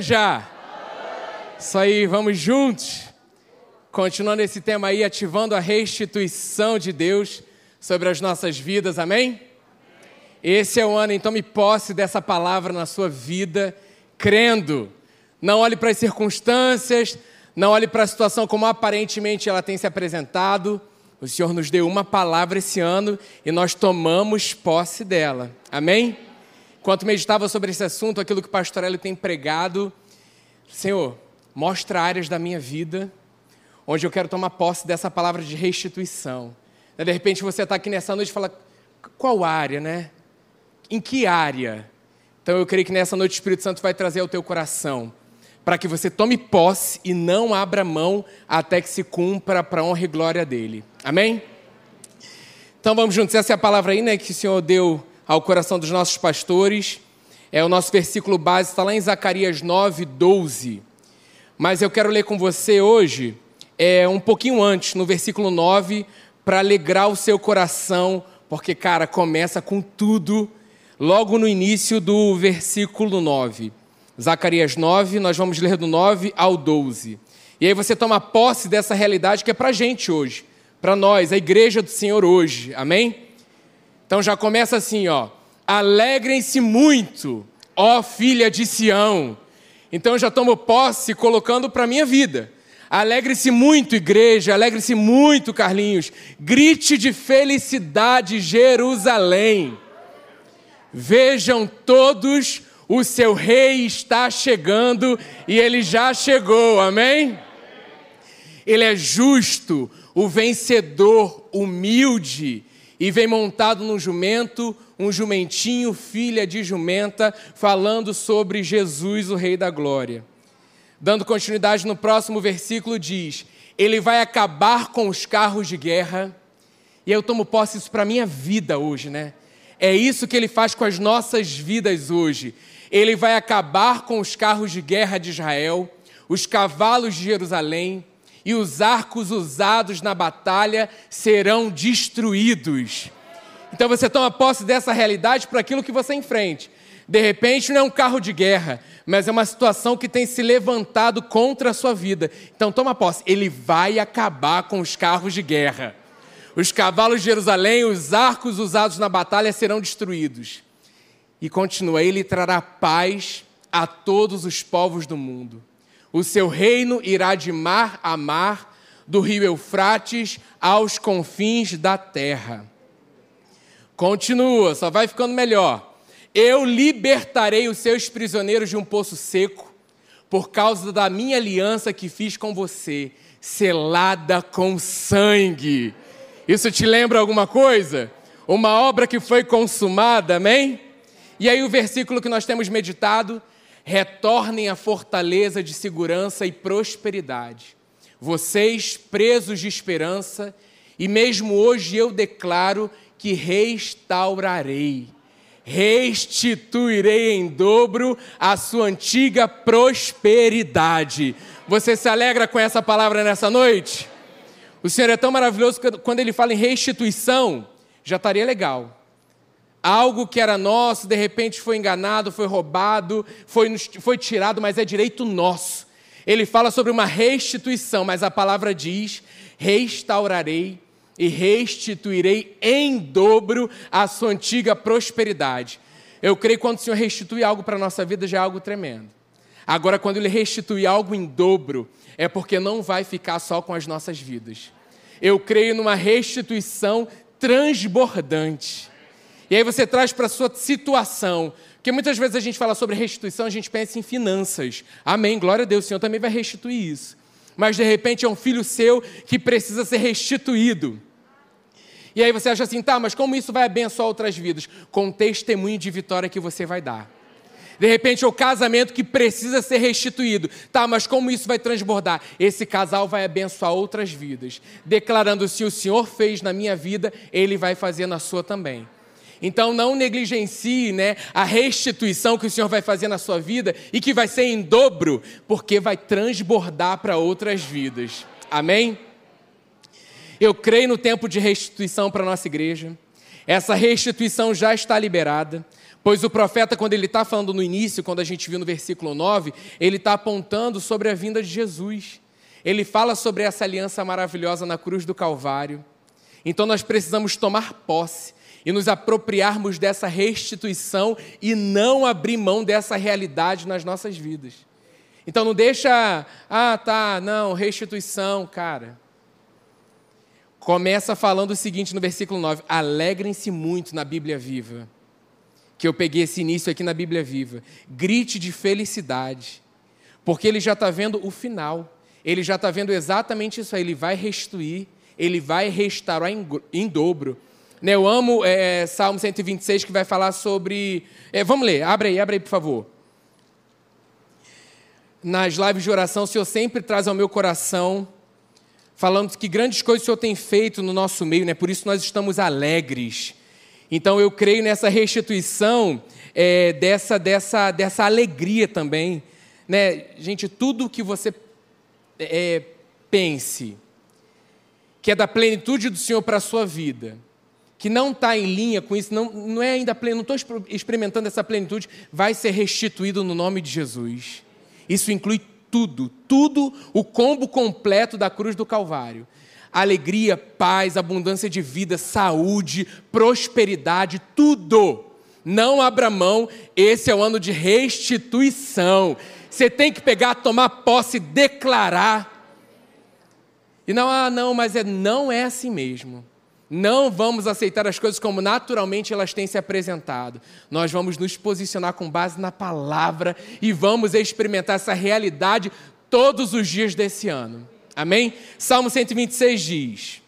Já. Isso aí, vamos juntos. Continuando esse tema aí, ativando a restituição de Deus sobre as nossas vidas, amém? Esse é o ano, então me posse dessa palavra na sua vida, crendo. Não olhe para as circunstâncias, não olhe para a situação como aparentemente ela tem se apresentado. O Senhor nos deu uma palavra esse ano e nós tomamos posse dela, amém? Enquanto meditava sobre esse assunto, aquilo que o pastor Hélio tem pregado, Senhor, mostra áreas da minha vida onde eu quero tomar posse dessa palavra de restituição. De repente você está aqui nessa noite e fala, qual área, né? Em que área? Então eu creio que nessa noite o Espírito Santo vai trazer ao teu coração, para que você tome posse e não abra mão até que se cumpra para a honra e glória dele. Amém? Então vamos juntos, essa é a palavra aí, né, que o Senhor deu ao coração dos nossos pastores. É o nosso versículo base, está lá em Zacarias 9, 12. Mas eu quero ler com você hoje, é, um pouquinho antes, no versículo 9, para alegrar o seu coração, porque, cara, começa com tudo, logo no início do versículo 9. Zacarias 9, nós vamos ler do 9 ao 12. E aí você toma posse dessa realidade que é para gente hoje, para nós, a igreja do Senhor hoje, amém? Então já começa assim, ó. Alegrem-se muito, ó filha de Sião. Então já tomo posse colocando para minha vida. Alegre-se muito, igreja, alegre-se muito, Carlinhos. Grite de felicidade, Jerusalém. Vejam todos, o seu rei está chegando e ele já chegou, amém? Ele é justo, o vencedor, humilde e vem montado num jumento, um jumentinho, filha de jumenta, falando sobre Jesus, o Rei da Glória. Dando continuidade no próximo versículo, diz: Ele vai acabar com os carros de guerra. E eu tomo posse isso para a minha vida hoje, né? É isso que ele faz com as nossas vidas hoje. Ele vai acabar com os carros de guerra de Israel, os cavalos de Jerusalém, e os arcos usados na batalha serão destruídos. Então você toma posse dessa realidade para aquilo que você enfrente. De repente não é um carro de guerra, mas é uma situação que tem se levantado contra a sua vida. Então toma posse, ele vai acabar com os carros de guerra. Os cavalos de Jerusalém, os arcos usados na batalha serão destruídos. E continua, ele trará paz a todos os povos do mundo. O seu reino irá de mar a mar, do rio Eufrates aos confins da terra. Continua, só vai ficando melhor. Eu libertarei os seus prisioneiros de um poço seco, por causa da minha aliança que fiz com você, selada com sangue. Isso te lembra alguma coisa? Uma obra que foi consumada, amém? E aí o versículo que nós temos meditado retornem à fortaleza de segurança e prosperidade. Vocês, presos de esperança, e mesmo hoje eu declaro que restaurarei, restituirei em dobro a sua antiga prosperidade. Você se alegra com essa palavra nessa noite? O Senhor é tão maravilhoso que quando Ele fala em restituição, já estaria legal. Algo que era nosso, de repente foi enganado, foi roubado, foi, foi tirado, mas é direito nosso. Ele fala sobre uma restituição, mas a palavra diz: restaurarei e restituirei em dobro a sua antiga prosperidade. Eu creio que quando o Senhor restitui algo para a nossa vida já é algo tremendo. Agora, quando Ele restitui algo em dobro, é porque não vai ficar só com as nossas vidas. Eu creio numa restituição transbordante. E aí você traz para a sua situação. Porque muitas vezes a gente fala sobre restituição, a gente pensa em finanças. Amém, glória a Deus, o Senhor também vai restituir isso. Mas de repente é um filho seu que precisa ser restituído. E aí você acha assim, tá, mas como isso vai abençoar outras vidas? Com o testemunho de vitória que você vai dar. De repente é o casamento que precisa ser restituído. Tá, mas como isso vai transbordar? Esse casal vai abençoar outras vidas, declarando: se o Senhor fez na minha vida, ele vai fazer na sua também. Então não negligencie né, a restituição que o Senhor vai fazer na sua vida e que vai ser em dobro, porque vai transbordar para outras vidas. Amém? Eu creio no tempo de restituição para a nossa igreja. Essa restituição já está liberada, Pois o profeta, quando ele está falando no início, quando a gente viu no versículo 9, ele está apontando sobre a vinda de Jesus. Ele fala sobre essa aliança maravilhosa na cruz do Calvário. Então nós precisamos tomar posse e nos apropriarmos dessa restituição e não abrir mão dessa realidade nas nossas vidas. Então não deixa, ah, tá, não, restituição, cara. Começa falando o seguinte no versículo 9: Alegrem-se muito na Bíblia Viva. Que eu peguei esse início aqui na Bíblia Viva. Grite de felicidade, porque ele já está vendo o final. Ele já está vendo exatamente isso aí. Ele vai restituir, ele vai restaurar em, em dobro. Né, eu amo é, Salmo 126 que vai falar sobre. É, vamos ler, abre aí, abre aí, por favor nas lives de oração, o Senhor sempre traz ao meu coração, falando que grandes coisas o Senhor tem feito no nosso meio, né? por isso nós estamos alegres. Então eu creio nessa restituição é, dessa, dessa, dessa alegria também. Né? Gente, tudo que você é, pense que é da plenitude do Senhor para a sua vida, que não está em linha com isso, não, não é ainda pleno, não estou experimentando essa plenitude, vai ser restituído no nome de Jesus. Isso inclui tudo, tudo, o combo completo da cruz do Calvário. Alegria, paz, abundância de vida, saúde, prosperidade, tudo. Não abra mão, esse é o ano de restituição. Você tem que pegar, tomar posse, declarar. E não, ah, não, mas é, não é assim mesmo. Não vamos aceitar as coisas como naturalmente elas têm se apresentado. Nós vamos nos posicionar com base na palavra e vamos experimentar essa realidade todos os dias desse ano. Amém? Salmo 126 diz: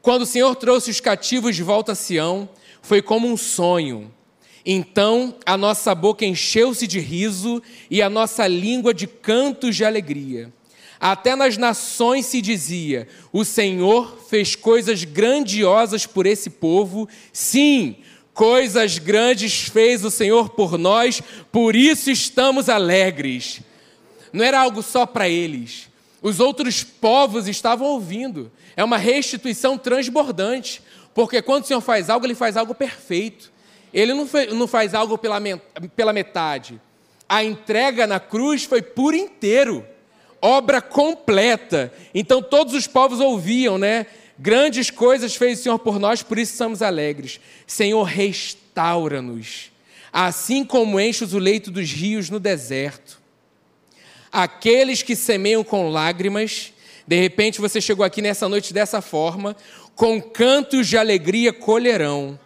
Quando o Senhor trouxe os cativos de volta a Sião, foi como um sonho. Então a nossa boca encheu-se de riso e a nossa língua de cantos de alegria. Até nas nações se dizia: o Senhor fez coisas grandiosas por esse povo. Sim, coisas grandes fez o Senhor por nós, por isso estamos alegres. Não era algo só para eles. Os outros povos estavam ouvindo. É uma restituição transbordante. Porque quando o Senhor faz algo, Ele faz algo perfeito. Ele não faz algo pela metade. A entrega na cruz foi por inteiro obra completa. Então todos os povos ouviam, né? Grandes coisas fez o Senhor por nós, por isso estamos alegres. Senhor, restaura-nos, assim como enches o leito dos rios no deserto. Aqueles que semeiam com lágrimas, de repente você chegou aqui nessa noite dessa forma, com cantos de alegria colherão.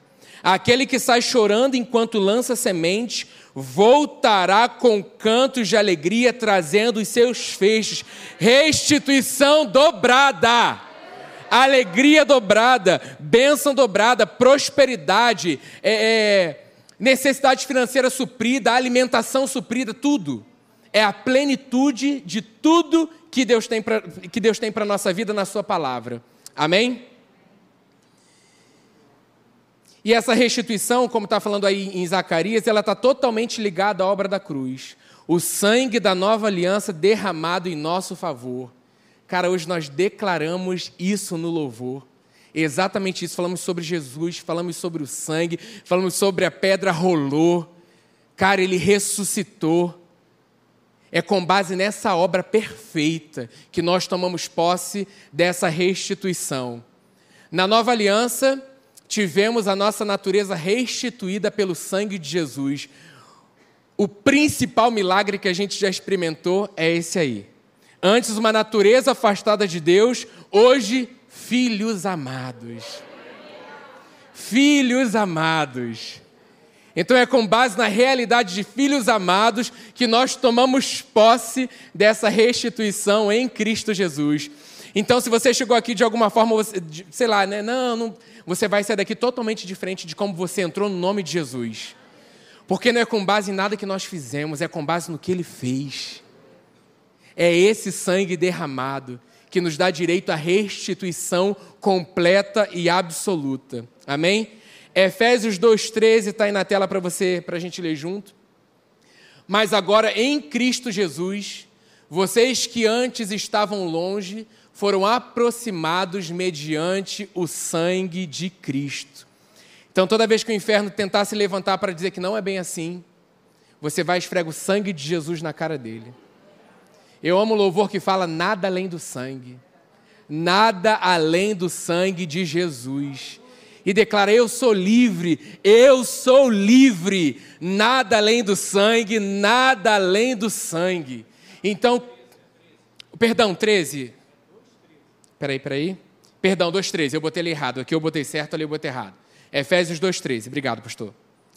Aquele que sai chorando enquanto lança semente, voltará com cantos de alegria, trazendo os seus feixes, restituição dobrada, alegria dobrada, bênção dobrada, prosperidade, é, é, necessidade financeira suprida, alimentação suprida, tudo. É a plenitude de tudo que Deus tem para a nossa vida na Sua palavra. Amém? E essa restituição, como está falando aí em Zacarias, ela está totalmente ligada à obra da cruz. O sangue da nova aliança derramado em nosso favor. Cara, hoje nós declaramos isso no louvor. Exatamente isso. Falamos sobre Jesus, falamos sobre o sangue, falamos sobre a pedra rolou. Cara, ele ressuscitou. É com base nessa obra perfeita que nós tomamos posse dessa restituição. Na nova aliança, tivemos a nossa natureza restituída pelo sangue de Jesus. O principal milagre que a gente já experimentou é esse aí. Antes, uma natureza afastada de Deus, hoje, filhos amados. Filhos amados. Então é com base na realidade de filhos amados que nós tomamos posse dessa restituição em Cristo Jesus. Então, se você chegou aqui de alguma forma, você, sei lá, né? Não, não você vai sair daqui totalmente diferente de como você entrou no nome de Jesus. Porque não é com base em nada que nós fizemos, é com base no que ele fez. É esse sangue derramado que nos dá direito à restituição completa e absoluta. Amém? Efésios 2,13 está aí na tela para você, para a gente ler junto. Mas agora em Cristo Jesus, vocês que antes estavam longe, foram aproximados mediante o sangue de Cristo. Então, toda vez que o inferno tentar se levantar para dizer que não é bem assim, você vai esfregar o sangue de Jesus na cara dele. Eu amo o louvor que fala nada além do sangue. Nada além do sangue de Jesus. E declara: Eu sou livre, eu sou livre. Nada além do sangue, nada além do sangue. Então, perdão, 13. Peraí, peraí. Perdão, 2,13. Eu botei ele errado. Aqui eu botei certo, ali eu botei errado. Efésios 2,13. Obrigado, pastor.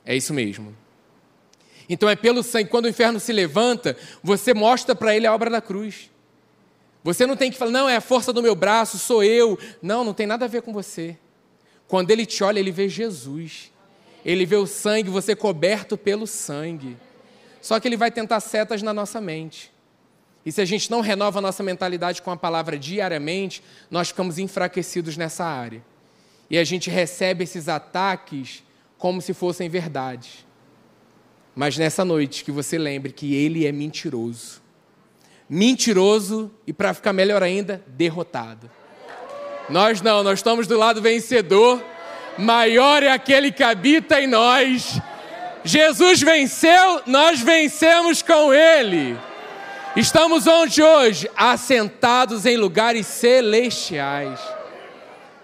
É isso mesmo. Então é pelo sangue. Quando o inferno se levanta, você mostra para ele a obra da cruz. Você não tem que falar, não, é a força do meu braço, sou eu. Não, não tem nada a ver com você. Quando ele te olha, ele vê Jesus. Ele vê o sangue, você coberto pelo sangue. Só que ele vai tentar setas na nossa mente. E se a gente não renova a nossa mentalidade com a palavra diariamente, nós ficamos enfraquecidos nessa área. E a gente recebe esses ataques como se fossem verdade. Mas nessa noite que você lembre que ele é mentiroso. Mentiroso e, para ficar melhor ainda, derrotado. Nós não, nós estamos do lado vencedor. Maior é aquele que habita em nós. Jesus venceu, nós vencemos com ele. Estamos onde hoje? Assentados em lugares celestiais.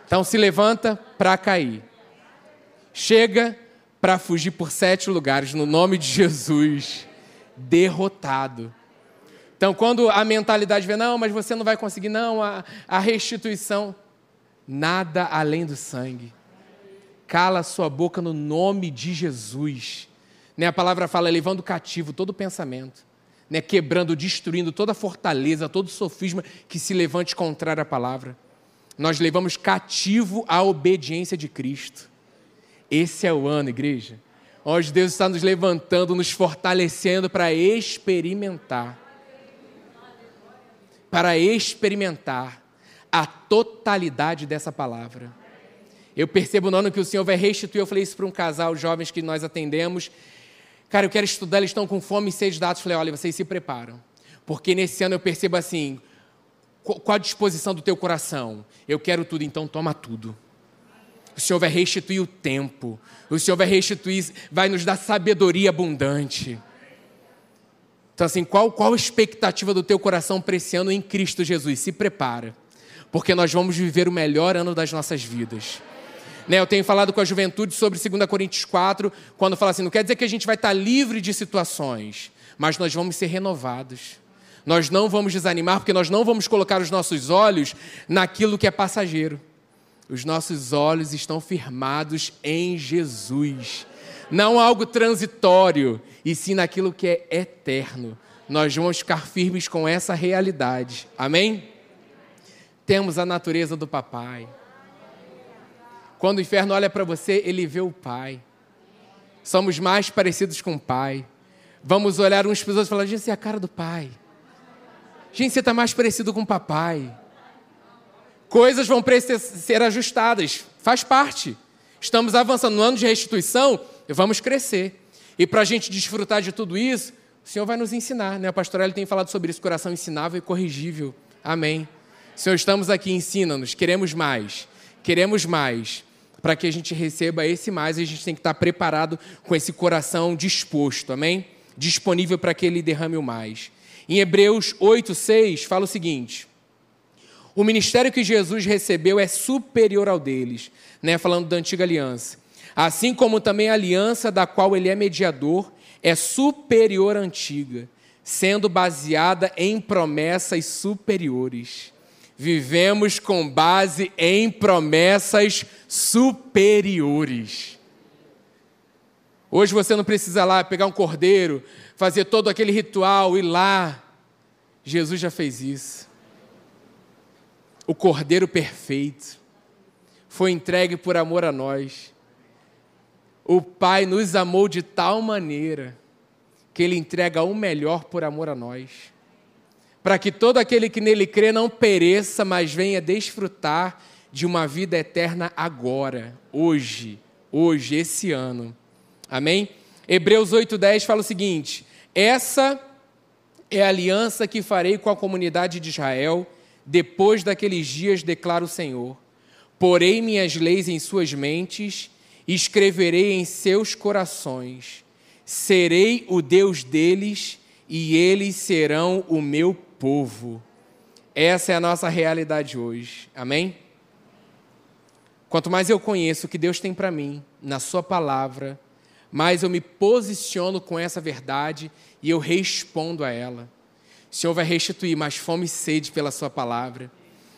Então se levanta para cair. Chega para fugir por sete lugares, no nome de Jesus. Derrotado. Então, quando a mentalidade vê, não, mas você não vai conseguir, não, a, a restituição. Nada além do sangue. Cala sua boca no nome de Jesus. Né, a palavra fala, levando cativo todo pensamento, né, quebrando, destruindo toda fortaleza, todo sofisma que se levante contrário à palavra. Nós levamos cativo a obediência de Cristo. Esse é o ano, igreja, onde Deus está nos levantando, nos fortalecendo para experimentar. Para experimentar a totalidade dessa palavra. Eu percebo no ano que o Senhor vai restituir. Eu falei isso para um casal jovens que nós atendemos. Cara, eu quero estudar, eles estão com fome e sede de dados. Falei, olha, vocês se preparam. Porque nesse ano eu percebo assim, qual a disposição do teu coração? Eu quero tudo, então toma tudo. O Senhor vai restituir o tempo. O Senhor vai restituir, vai nos dar sabedoria abundante. Então, assim, qual, qual a expectativa do teu coração para esse ano em Cristo Jesus? Se prepara, porque nós vamos viver o melhor ano das nossas vidas. Né, eu tenho falado com a juventude sobre 2 Coríntios 4, quando fala assim: não quer dizer que a gente vai estar livre de situações, mas nós vamos ser renovados. Nós não vamos desanimar, porque nós não vamos colocar os nossos olhos naquilo que é passageiro. Os nossos olhos estão firmados em Jesus. Não algo transitório, e sim naquilo que é eterno. Nós vamos ficar firmes com essa realidade. Amém? Temos a natureza do papai. Quando o inferno olha para você, ele vê o pai. Somos mais parecidos com o pai. Vamos olhar uns para os outros e falar: gente, é a cara do pai. Gente, você está mais parecido com o papai coisas vão precisar ser ajustadas, faz parte. Estamos avançando no ano de restituição, vamos crescer. E para a gente desfrutar de tudo isso, o Senhor vai nos ensinar. Né? A pastora tem falado sobre isso, coração ensinável e corrigível. Amém. Senhor, estamos aqui, ensina-nos, queremos mais, queremos mais. Para que a gente receba esse mais, a gente tem que estar preparado com esse coração disposto, amém? Disponível para que ele derrame o mais. Em Hebreus 8, 6, fala o seguinte: o ministério que Jesus recebeu é superior ao deles, né? falando da antiga aliança. Assim como também a aliança da qual ele é mediador é superior à antiga, sendo baseada em promessas superiores. Vivemos com base em promessas superiores. Hoje você não precisa lá pegar um cordeiro, fazer todo aquele ritual, ir lá. Jesus já fez isso o Cordeiro perfeito, foi entregue por amor a nós. O Pai nos amou de tal maneira que Ele entrega o melhor por amor a nós, para que todo aquele que nele crê não pereça, mas venha desfrutar de uma vida eterna agora, hoje, hoje, esse ano. Amém? Hebreus 8,10 fala o seguinte: Essa é a aliança que farei com a comunidade de Israel depois daqueles dias, declara o Senhor, porei minhas leis em suas mentes escreverei em seus corações, serei o Deus deles e eles serão o meu povo. Essa é a nossa realidade hoje. Amém? Quanto mais eu conheço o que Deus tem para mim, na Sua palavra, mais eu me posiciono com essa verdade e eu respondo a ela. O Senhor vai restituir mais fome e sede pela Sua palavra,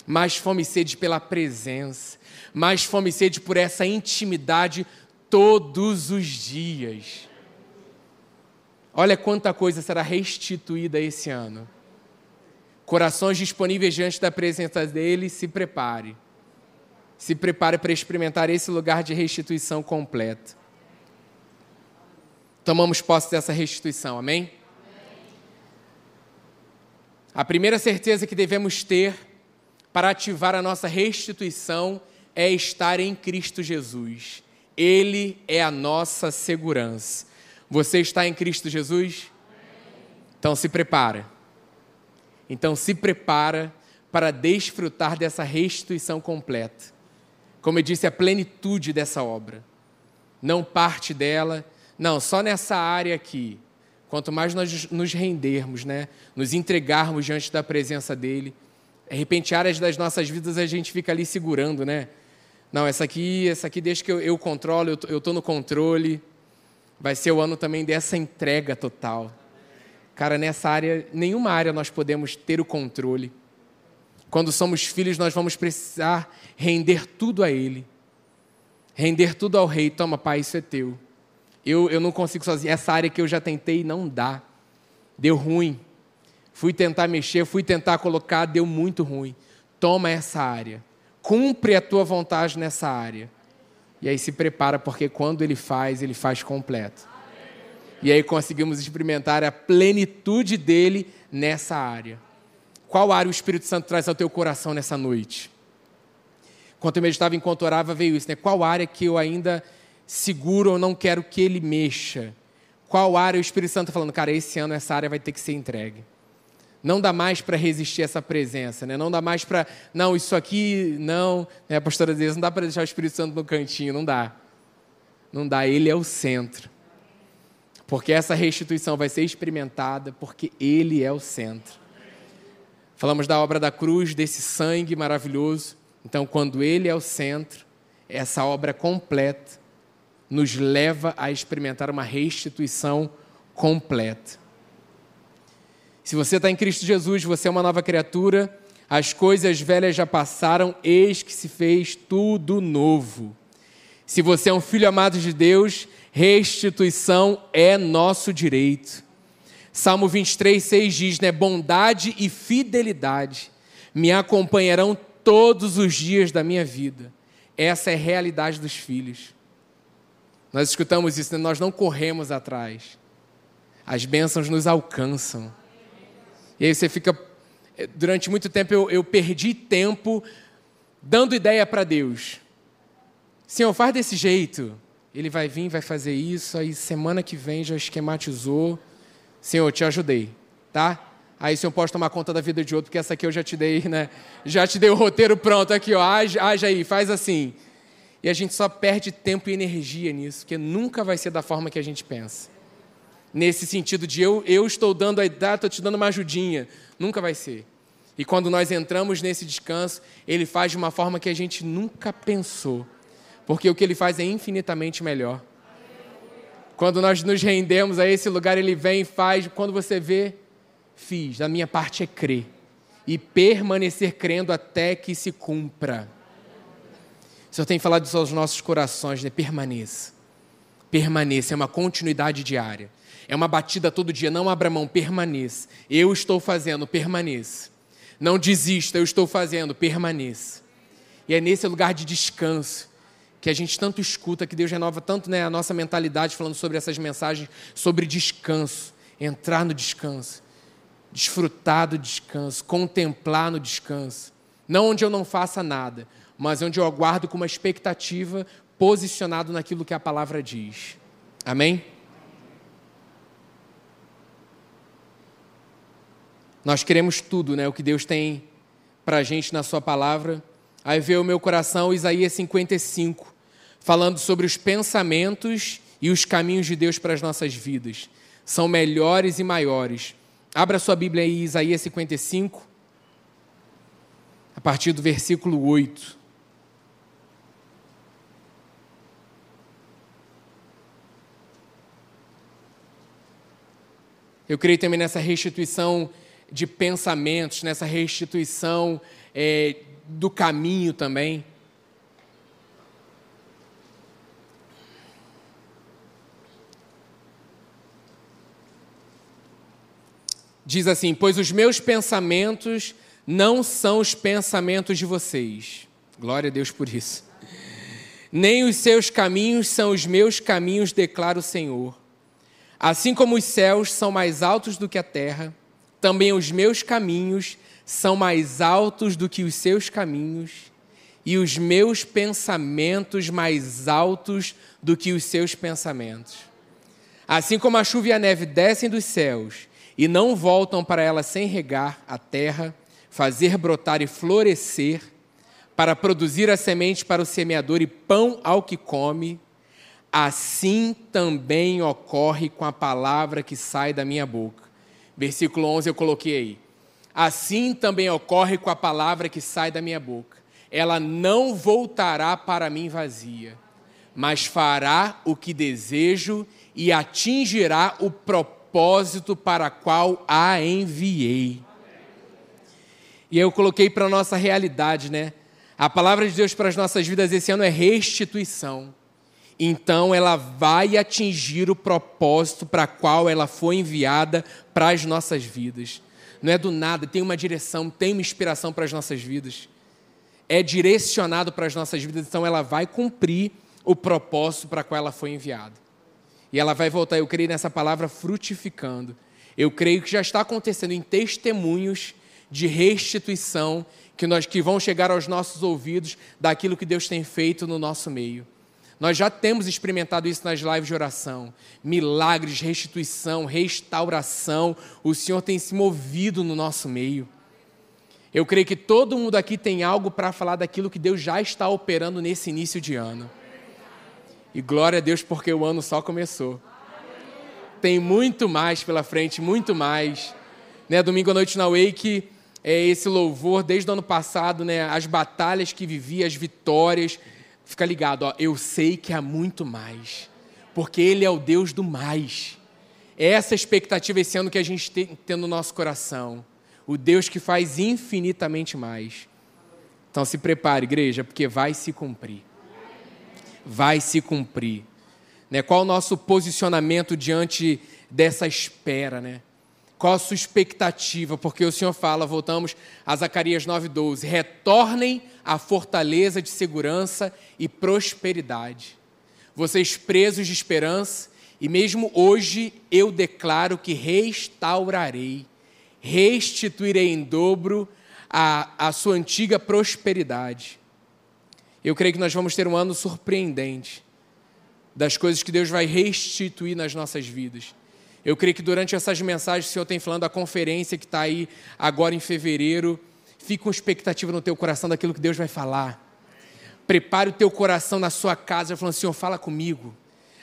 mais fome e sede pela presença, mais fome e sede por essa intimidade todos os dias. Olha quanta coisa será restituída esse ano. Corações disponíveis diante da presença dele, se prepare. Se prepare para experimentar esse lugar de restituição completa. Tomamos posse dessa restituição, amém? A primeira certeza que devemos ter para ativar a nossa restituição é estar em Cristo Jesus. Ele é a nossa segurança. Você está em Cristo Jesus? Então se prepara. Então se prepara para desfrutar dessa restituição completa. Como eu disse, a plenitude dessa obra. Não parte dela, não, só nessa área aqui. Quanto mais nós nos rendermos, né, nos entregarmos diante da presença dele, de repente áreas das nossas vidas a gente fica ali segurando, né? Não, essa aqui, essa aqui deixa que eu, eu controlo, eu estou no controle. Vai ser o ano também dessa entrega total. Cara, nessa área, nenhuma área nós podemos ter o controle. Quando somos filhos, nós vamos precisar render tudo a Ele. Render tudo ao Rei. Toma, Pai, isso é teu. Eu, eu não consigo sozinho. Essa área que eu já tentei, não dá. Deu ruim. Fui tentar mexer, fui tentar colocar, deu muito ruim. Toma essa área cumpre a tua vontade nessa área. E aí se prepara, porque quando ele faz, ele faz completo. E aí conseguimos experimentar a plenitude dele nessa área. Qual área o Espírito Santo traz ao teu coração nessa noite? Enquanto eu meditava, enquanto orava, veio isso, né? Qual área que eu ainda seguro ou não quero que ele mexa? Qual área o Espírito Santo está falando, cara, esse ano essa área vai ter que ser entregue. Não dá mais para resistir essa presença, né? não dá mais para. Não, isso aqui, não. Né? A pastora diz: não dá para deixar o Espírito Santo no cantinho, não dá. Não dá, ele é o centro. Porque essa restituição vai ser experimentada, porque ele é o centro. Falamos da obra da cruz, desse sangue maravilhoso. Então, quando ele é o centro, essa obra completa nos leva a experimentar uma restituição completa. Se você está em Cristo Jesus, você é uma nova criatura, as coisas velhas já passaram, eis que se fez tudo novo. Se você é um filho amado de Deus, restituição é nosso direito. Salmo 23, 6 diz, né? Bondade e fidelidade me acompanharão todos os dias da minha vida. Essa é a realidade dos filhos. Nós escutamos isso, né? nós não corremos atrás. As bênçãos nos alcançam. E aí você fica. Eh, durante muito tempo eu, eu perdi tempo dando ideia para Deus. Senhor, faz desse jeito. Ele vai vir, vai fazer isso, aí semana que vem já esquematizou. Senhor, te ajudei, tá? Aí o senhor pode tomar conta da vida de outro, porque essa aqui eu já te dei, né? Já te dei o roteiro pronto aqui, ó. Age, age aí, faz assim. E a gente só perde tempo e energia nisso, porque nunca vai ser da forma que a gente pensa nesse sentido de eu, eu estou dando a idade, estou te dando uma ajudinha. Nunca vai ser. E quando nós entramos nesse descanso, ele faz de uma forma que a gente nunca pensou. Porque o que ele faz é infinitamente melhor. Quando nós nos rendemos a esse lugar, ele vem e faz. Quando você vê, fiz. A minha parte é crer. E permanecer crendo até que se cumpra. O Senhor tem falado isso aos nossos corações, né? Permaneça. Permaneça. É uma continuidade diária. É uma batida todo dia. Não abra mão, permaneça. Eu estou fazendo, permaneça. Não desista, eu estou fazendo, permaneça. E é nesse lugar de descanso que a gente tanto escuta, que Deus renova tanto né, a nossa mentalidade falando sobre essas mensagens, sobre descanso. Entrar no descanso, desfrutar do descanso, contemplar no descanso. Não onde eu não faça nada, mas onde eu aguardo com uma expectativa posicionado naquilo que a palavra diz. Amém? Nós queremos tudo, né? O que Deus tem para a gente na Sua palavra. Aí veio o meu coração Isaías 55, falando sobre os pensamentos e os caminhos de Deus para as nossas vidas. São melhores e maiores. Abra sua Bíblia aí, Isaías 55, a partir do versículo 8. Eu creio também nessa restituição de pensamentos, nessa restituição é, do caminho também. Diz assim: Pois os meus pensamentos não são os pensamentos de vocês. Glória a Deus por isso. Nem os seus caminhos são os meus caminhos, declara o Senhor. Assim como os céus são mais altos do que a terra, também os meus caminhos são mais altos do que os seus caminhos, e os meus pensamentos mais altos do que os seus pensamentos. Assim como a chuva e a neve descem dos céus e não voltam para ela sem regar a terra, fazer brotar e florescer, para produzir a semente para o semeador e pão ao que come, assim também ocorre com a palavra que sai da minha boca. Versículo 11 eu coloquei aí. Assim também ocorre com a palavra que sai da minha boca. Ela não voltará para mim vazia, mas fará o que desejo e atingirá o propósito propósito para qual a enviei. E eu coloquei para a nossa realidade, né? A palavra de Deus para as nossas vidas esse ano é restituição. Então ela vai atingir o propósito para qual ela foi enviada para as nossas vidas. Não é do nada, tem uma direção, tem uma inspiração para as nossas vidas. É direcionado para as nossas vidas, então ela vai cumprir o propósito para qual ela foi enviada. E ela vai voltar, eu creio nessa palavra frutificando. Eu creio que já está acontecendo em testemunhos de restituição que nós que vão chegar aos nossos ouvidos daquilo que Deus tem feito no nosso meio. Nós já temos experimentado isso nas lives de oração. Milagres, restituição, restauração. O Senhor tem se movido no nosso meio. Eu creio que todo mundo aqui tem algo para falar daquilo que Deus já está operando nesse início de ano. E glória a Deus porque o ano só começou. Tem muito mais pela frente, muito mais. Né, domingo à noite na Wake, é esse louvor desde o ano passado, né, as batalhas que vivi, as vitórias. Fica ligado, ó, eu sei que há muito mais, porque Ele é o Deus do mais. É essa expectativa esse ano que a gente tem, tem no nosso coração. O Deus que faz infinitamente mais. Então se prepare, igreja, porque vai se cumprir vai se cumprir. Né? Qual o nosso posicionamento diante dessa espera? Né? Qual a sua expectativa? Porque o Senhor fala, voltamos a Zacarias 9,12: retornem à fortaleza de segurança e prosperidade. Vocês presos de esperança, e mesmo hoje eu declaro que restaurarei, restituirei em dobro a, a sua antiga prosperidade. Eu creio que nós vamos ter um ano surpreendente das coisas que Deus vai restituir nas nossas vidas. Eu creio que durante essas mensagens, o Senhor tem falando a conferência que está aí agora em fevereiro. Fique com expectativa no teu coração daquilo que Deus vai falar. Prepare o teu coração na sua casa, falando, Senhor, fala comigo.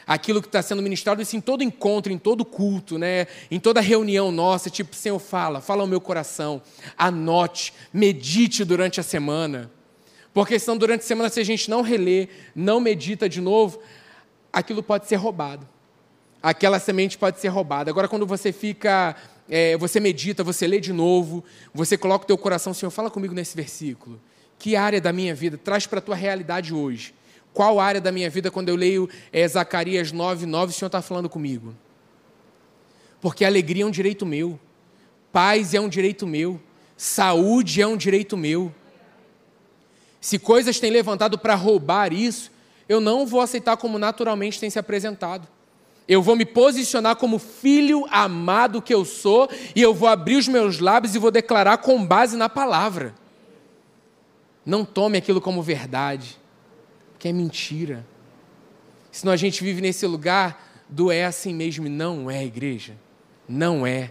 Aquilo que está sendo ministrado, isso em todo encontro, em todo culto, né? em toda reunião nossa, tipo, Senhor, fala, fala ao meu coração, anote, medite durante a semana. Porque senão durante a semana, se a gente não relê, não medita de novo, aquilo pode ser roubado. Aquela semente pode ser roubada. Agora, quando você fica, é, você medita, você lê de novo, você coloca o teu coração, Senhor, fala comigo nesse versículo. Que área da minha vida traz para a tua realidade hoje? Qual área da minha vida, quando eu leio é, Zacarias 9, 9, o Senhor está falando comigo? Porque alegria é um direito meu, paz é um direito meu, saúde é um direito meu. Se coisas têm levantado para roubar isso, eu não vou aceitar como naturalmente tem se apresentado. Eu vou me posicionar como filho amado que eu sou e eu vou abrir os meus lábios e vou declarar com base na palavra. Não tome aquilo como verdade, que é mentira. Senão a gente vive nesse lugar do é assim mesmo e não é, igreja. Não é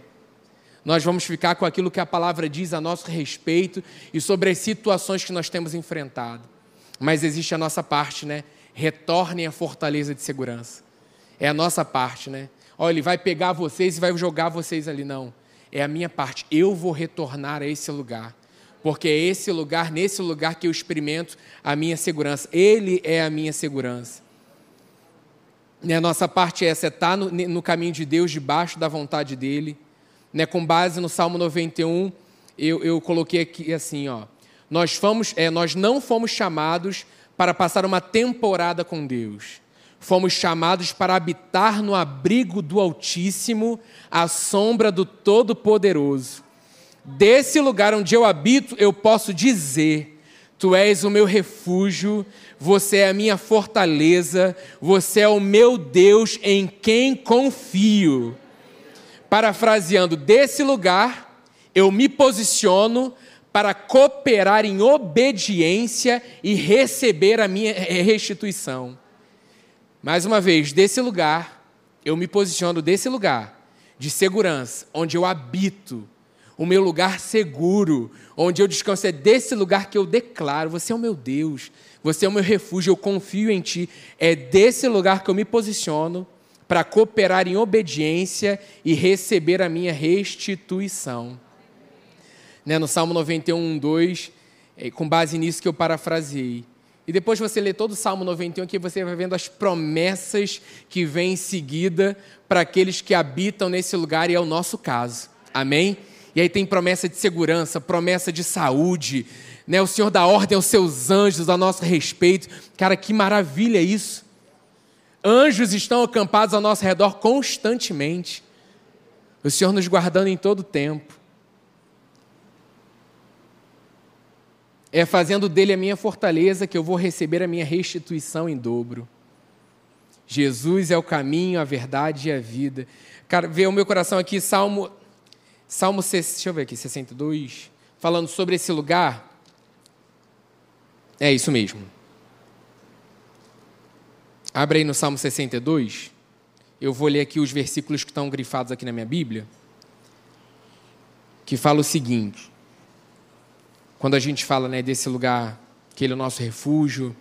nós vamos ficar com aquilo que a palavra diz a nosso respeito e sobre as situações que nós temos enfrentado. Mas existe a nossa parte, né? retornem à fortaleza de segurança. É a nossa parte, né? Olha, ele vai pegar vocês e vai jogar vocês ali. Não. É a minha parte. Eu vou retornar a esse lugar. Porque é esse lugar, nesse lugar que eu experimento a minha segurança. Ele é a minha segurança. Né, a nossa parte é essa, é estar tá no, no caminho de Deus, debaixo da vontade dEle. Né, com base no Salmo 91, eu, eu coloquei aqui assim, ó. Nós, fomos, é, nós não fomos chamados para passar uma temporada com Deus. Fomos chamados para habitar no abrigo do Altíssimo, à sombra do Todo-Poderoso. Desse lugar onde eu habito, eu posso dizer: Tu és o meu refúgio, você é a minha fortaleza, você é o meu Deus em quem confio. Parafraseando, desse lugar eu me posiciono para cooperar em obediência e receber a minha restituição. Mais uma vez, desse lugar, eu me posiciono desse lugar de segurança, onde eu habito, o meu lugar seguro, onde eu descanso. É desse lugar que eu declaro: Você é o meu Deus, você é o meu refúgio, eu confio em Ti. É desse lugar que eu me posiciono para cooperar em obediência e receber a minha restituição. Né, no Salmo 91, 2, é, com base nisso que eu parafraseei. E depois você lê todo o Salmo 91, que você vai vendo as promessas que vêm em seguida para aqueles que habitam nesse lugar, e é o nosso caso. Amém? E aí tem promessa de segurança, promessa de saúde, né? O Senhor dá ordem aos seus anjos a nosso respeito. Cara, que maravilha isso. Anjos estão acampados ao nosso redor constantemente. O Senhor nos guardando em todo o tempo. É fazendo dele a minha fortaleza que eu vou receber a minha restituição em dobro. Jesus é o caminho, a verdade e a vida. Cara, vê o meu coração aqui, Salmo, Salmo, deixa eu ver aqui, 62, falando sobre esse lugar. É isso mesmo. Abre aí no Salmo 62. Eu vou ler aqui os versículos que estão grifados aqui na minha Bíblia. Que fala o seguinte: quando a gente fala né, desse lugar, que ele é o nosso refúgio.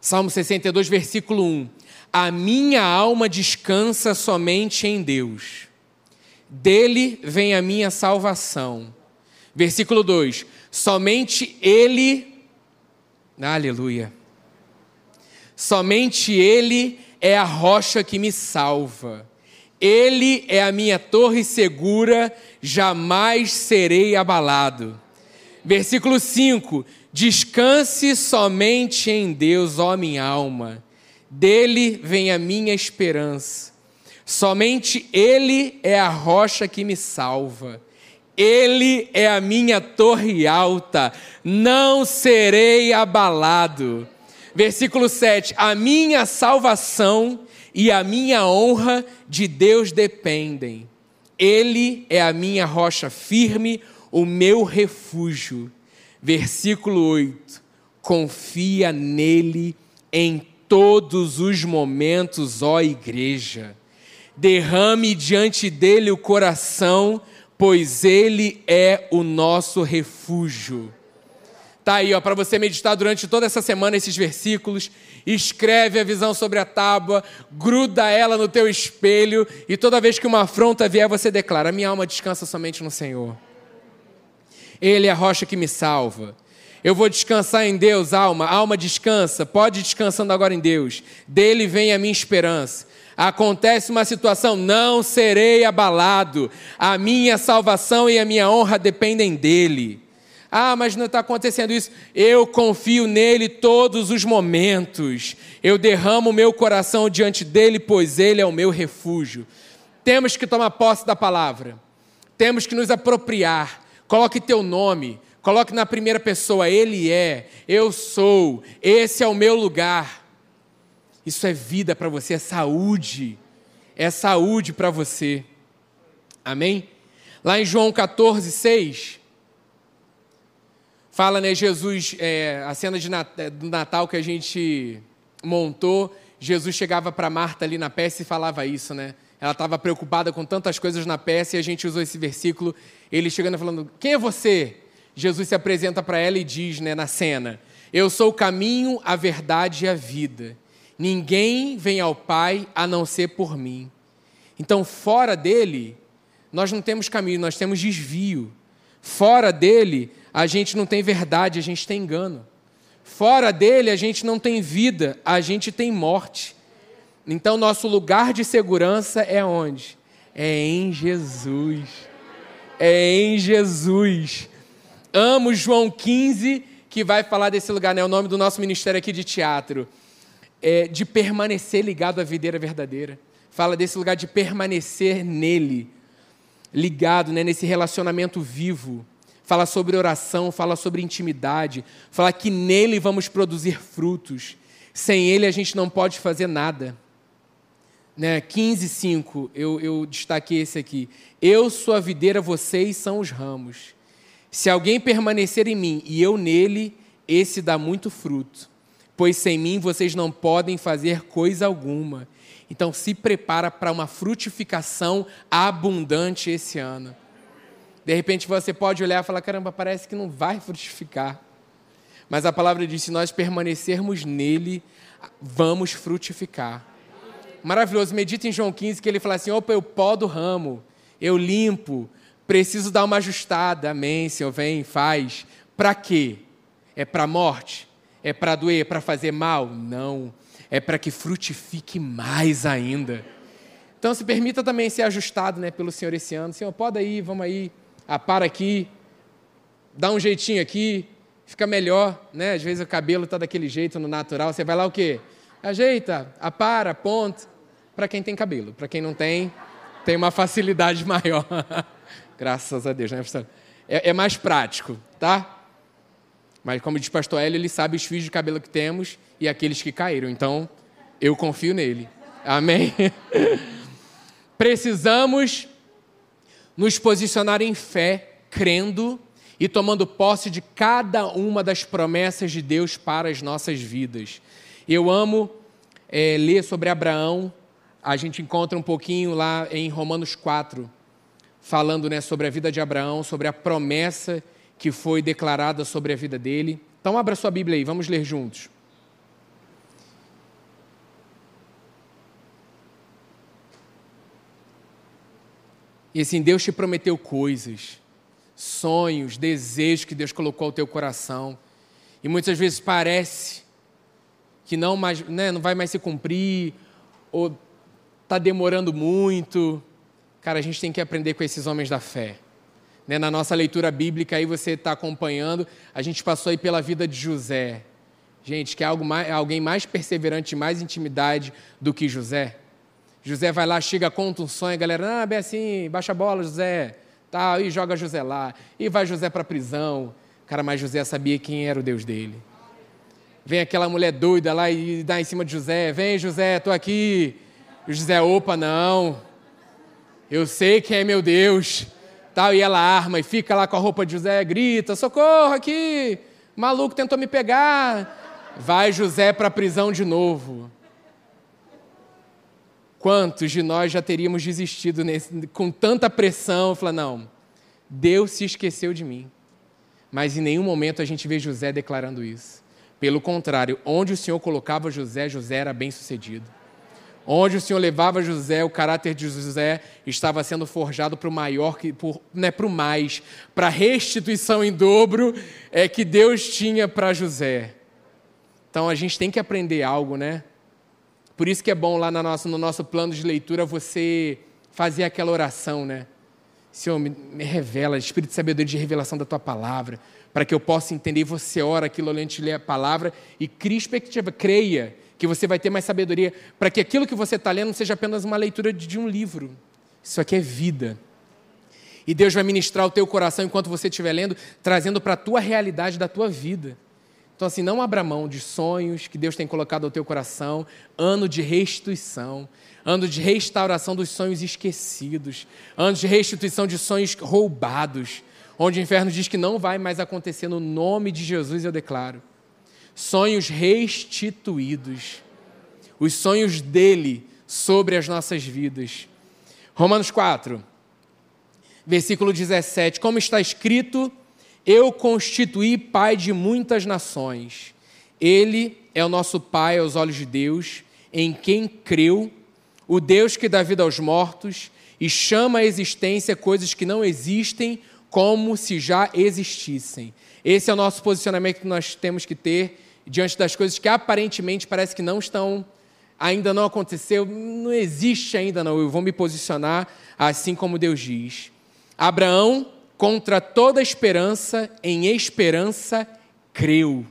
Salmo 62, versículo 1: A minha alma descansa somente em Deus, dele vem a minha salvação. Versículo 2: Somente Ele, aleluia, somente Ele é a rocha que me salva. Ele é a minha torre segura, jamais serei abalado. Versículo 5: Descanse somente em Deus, ó minha alma, dele vem a minha esperança. Somente Ele é a rocha que me salva. Ele é a minha torre alta, não serei abalado. Versículo 7: A minha salvação e a minha honra de Deus dependem. Ele é a minha rocha firme, o meu refúgio. Versículo 8: Confia nele em todos os momentos, ó igreja. Derrame diante dele o coração, pois ele é o nosso refúgio. Tá aí, ó, para você meditar durante toda essa semana esses versículos. Escreve a visão sobre a tábua, gruda ela no teu espelho e toda vez que uma afronta vier, você declara: "Minha alma descansa somente no Senhor. Ele é a rocha que me salva." Eu vou descansar em Deus, alma. Alma descansa. Pode ir descansando agora em Deus. Dele vem a minha esperança. Acontece uma situação, não serei abalado. A minha salvação e a minha honra dependem dele. Ah, mas não está acontecendo isso. Eu confio nele todos os momentos. Eu derramo o meu coração diante dele, pois ele é o meu refúgio. Temos que tomar posse da palavra. Temos que nos apropriar. Coloque teu nome. Coloque na primeira pessoa. Ele é. Eu sou. Esse é o meu lugar. Isso é vida para você, é saúde. É saúde para você. Amém? Lá em João 14, 6 Fala, né, Jesus, é, a cena de é, do Natal que a gente montou, Jesus chegava para Marta ali na peça e falava isso, né? Ela estava preocupada com tantas coisas na peça e a gente usou esse versículo, ele chegando falando: Quem é você? Jesus se apresenta para ela e diz, né, na cena: Eu sou o caminho, a verdade e a vida. Ninguém vem ao Pai a não ser por mim. Então, fora dele, nós não temos caminho, nós temos desvio. Fora dele, a gente não tem verdade, a gente tem engano. Fora dele, a gente não tem vida, a gente tem morte. Então, nosso lugar de segurança é onde? É em Jesus. É em Jesus. Amo João 15, que vai falar desse lugar, né? O nome do nosso ministério aqui de teatro. É de permanecer ligado à videira verdadeira. Fala desse lugar de permanecer nele ligado né, nesse relacionamento vivo. Fala sobre oração, fala sobre intimidade, fala que nele vamos produzir frutos. Sem ele a gente não pode fazer nada. Né, 15, 5, eu, eu destaquei esse aqui. Eu sou a videira, vocês são os ramos. Se alguém permanecer em mim e eu nele, esse dá muito fruto. Pois sem mim vocês não podem fazer coisa alguma. Então se prepara para uma frutificação abundante esse ano. De repente você pode olhar e falar: caramba, parece que não vai frutificar. Mas a palavra diz: se nós permanecermos nele, vamos frutificar. Maravilhoso. Medita em João 15 que ele fala assim: opa, eu podo ramo, eu limpo, preciso dar uma ajustada. Amém, Senhor, vem, faz. Para quê? É para morte? É para doer? É para fazer mal? Não é para que frutifique mais ainda. Então se permita também ser ajustado né, pelo Senhor esse ano. Senhor, pode aí, vamos aí, apara aqui, dá um jeitinho aqui, fica melhor, né? Às vezes o cabelo está daquele jeito no natural, você vai lá o quê? Ajeita, apara, ponto. Para quem tem cabelo, para quem não tem, tem uma facilidade maior. Graças a Deus, né, pastor? É, é mais prático, tá? Mas como diz pastor Hélio, ele sabe os fios de cabelo que temos e aqueles que caíram. Então, eu confio nele. Amém? Precisamos nos posicionar em fé, crendo e tomando posse de cada uma das promessas de Deus para as nossas vidas. Eu amo é, ler sobre Abraão. A gente encontra um pouquinho lá em Romanos 4, falando né, sobre a vida de Abraão, sobre a promessa que foi declarada sobre a vida dele. Então, abra sua Bíblia aí, vamos ler juntos. E assim, Deus te prometeu coisas, sonhos, desejos que Deus colocou ao teu coração. E muitas vezes parece que não, mais, né, não vai mais se cumprir, ou está demorando muito. Cara, a gente tem que aprender com esses homens da fé. Né, na nossa leitura bíblica, aí você está acompanhando, a gente passou aí pela vida de José. Gente, que é algo mais, alguém mais perseverante, mais intimidade do que José? José vai lá, chega, conta um sonho, a galera, ah, bem assim, baixa a bola, José, tal, e joga José lá, e vai José para a prisão. Cara, mas José sabia quem era o Deus dele. Vem aquela mulher doida lá e dá em cima de José, vem José, estou aqui. José, opa, não, eu sei quem é meu Deus. Tal, e ela arma e fica lá com a roupa de José, grita, socorro aqui, maluco tentou me pegar. Vai José para a prisão de novo. Quantos de nós já teríamos desistido nesse, com tanta pressão? Falar, não, Deus se esqueceu de mim. Mas em nenhum momento a gente vê José declarando isso. Pelo contrário, onde o Senhor colocava José, José era bem sucedido. Onde o Senhor levava José, o caráter de José estava sendo forjado para o maior, né, para o mais, para a restituição em dobro é, que Deus tinha para José. Então a gente tem que aprender algo, né? Por isso que é bom lá no nosso, no nosso plano de leitura você fazer aquela oração, né? Senhor, me, me revela, Espírito de sabedoria de revelação da tua palavra, para que eu possa entender. Você ora aquilo antes de ler a palavra e crie expectativa, creia que você vai ter mais sabedoria, para que aquilo que você está lendo não seja apenas uma leitura de, de um livro. Isso aqui é vida. E Deus vai ministrar o teu coração enquanto você estiver lendo, trazendo para a tua realidade da tua vida. Então, assim, não abra mão de sonhos que Deus tem colocado ao teu coração, ano de restituição, ano de restauração dos sonhos esquecidos, ano de restituição de sonhos roubados, onde o inferno diz que não vai mais acontecer. No nome de Jesus, eu declaro. Sonhos restituídos, os sonhos dele sobre as nossas vidas. Romanos 4, versículo 17: Como está escrito, eu constituí pai de muitas nações. Ele é o nosso Pai aos olhos de Deus, em quem creu, o Deus que dá vida aos mortos e chama à existência coisas que não existem como se já existissem. Esse é o nosso posicionamento que nós temos que ter diante das coisas que aparentemente parece que não estão, ainda não aconteceu, não existe ainda não. Eu vou me posicionar assim como Deus diz. Abraão, contra toda esperança, em esperança creu.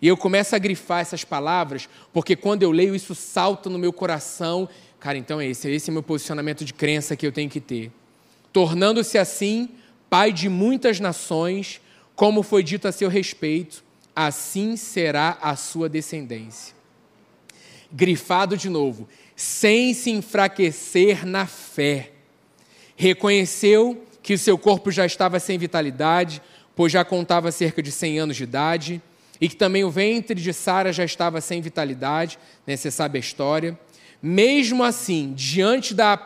E eu começo a grifar essas palavras, porque quando eu leio isso salta no meu coração. Cara, então é esse, esse é meu posicionamento de crença que eu tenho que ter. Tornando-se assim pai de muitas nações, como foi dito a seu respeito, assim será a sua descendência. Grifado de novo, sem se enfraquecer na fé. Reconheceu que seu corpo já estava sem vitalidade, pois já contava cerca de 100 anos de idade, e que também o ventre de Sara já estava sem vitalidade, né, você sabe a história. Mesmo assim, diante da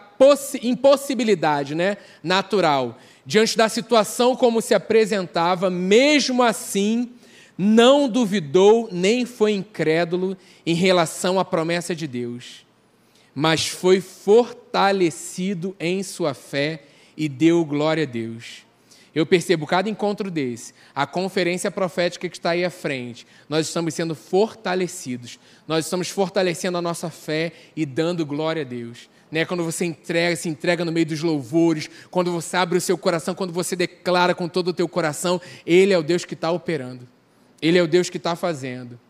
impossibilidade né, natural, diante da situação como se apresentava, mesmo assim, não duvidou nem foi incrédulo em relação à promessa de Deus, mas foi fortalecido em sua fé e deu glória a Deus. Eu percebo cada encontro desse, a conferência profética que está aí à frente, nós estamos sendo fortalecidos, nós estamos fortalecendo a nossa fé e dando glória a Deus. Né? Quando você entrega, se entrega no meio dos louvores, quando você abre o seu coração, quando você declara com todo o teu coração, Ele é o Deus que está operando, Ele é o Deus que está fazendo.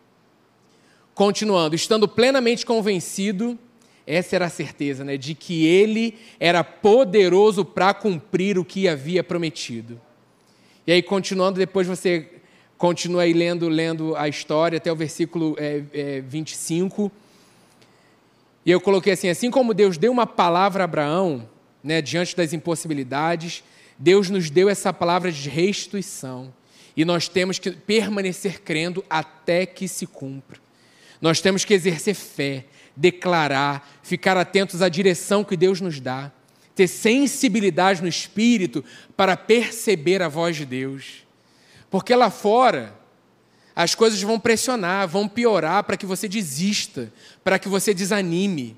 Continuando, estando plenamente convencido essa era a certeza, né, de que ele era poderoso para cumprir o que havia prometido. E aí, continuando, depois você continua aí lendo, lendo a história até o versículo é, é, 25. E eu coloquei assim: assim como Deus deu uma palavra a Abraão, né, diante das impossibilidades, Deus nos deu essa palavra de restituição. E nós temos que permanecer crendo até que se cumpra. Nós temos que exercer fé declarar, ficar atentos à direção que Deus nos dá, ter sensibilidade no espírito para perceber a voz de Deus. Porque lá fora, as coisas vão pressionar, vão piorar para que você desista, para que você desanime,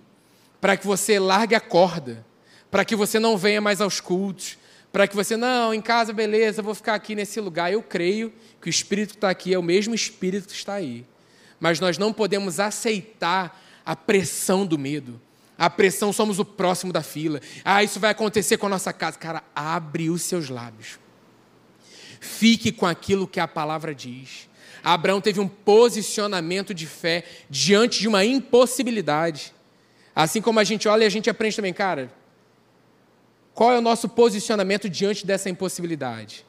para que você largue a corda, para que você não venha mais aos cultos, para que você, não, em casa, beleza, vou ficar aqui nesse lugar. Eu creio que o Espírito está aqui é o mesmo Espírito que está aí. Mas nós não podemos aceitar a pressão do medo. A pressão, somos o próximo da fila. Ah, isso vai acontecer com a nossa casa. Cara, abre os seus lábios. Fique com aquilo que a palavra diz. Abraão teve um posicionamento de fé diante de uma impossibilidade. Assim como a gente olha e a gente aprende também, cara, qual é o nosso posicionamento diante dessa impossibilidade?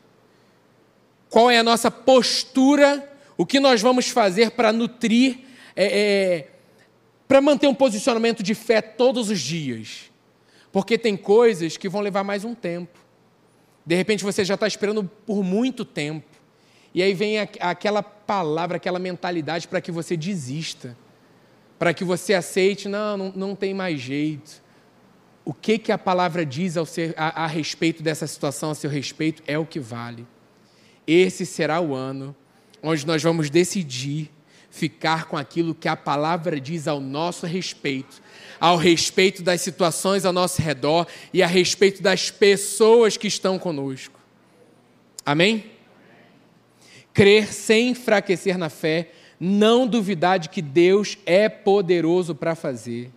Qual é a nossa postura? O que nós vamos fazer para nutrir é, é, para manter um posicionamento de fé todos os dias. Porque tem coisas que vão levar mais um tempo. De repente você já está esperando por muito tempo. E aí vem aquela palavra, aquela mentalidade para que você desista. Para que você aceite, não, não, não tem mais jeito. O que, que a palavra diz ao ser, a, a respeito dessa situação, a seu respeito, é o que vale. Esse será o ano onde nós vamos decidir ficar com aquilo que a palavra diz ao nosso respeito, ao respeito das situações ao nosso redor e a respeito das pessoas que estão conosco. Amém? Crer sem enfraquecer na fé, não duvidar de que Deus é poderoso para fazer.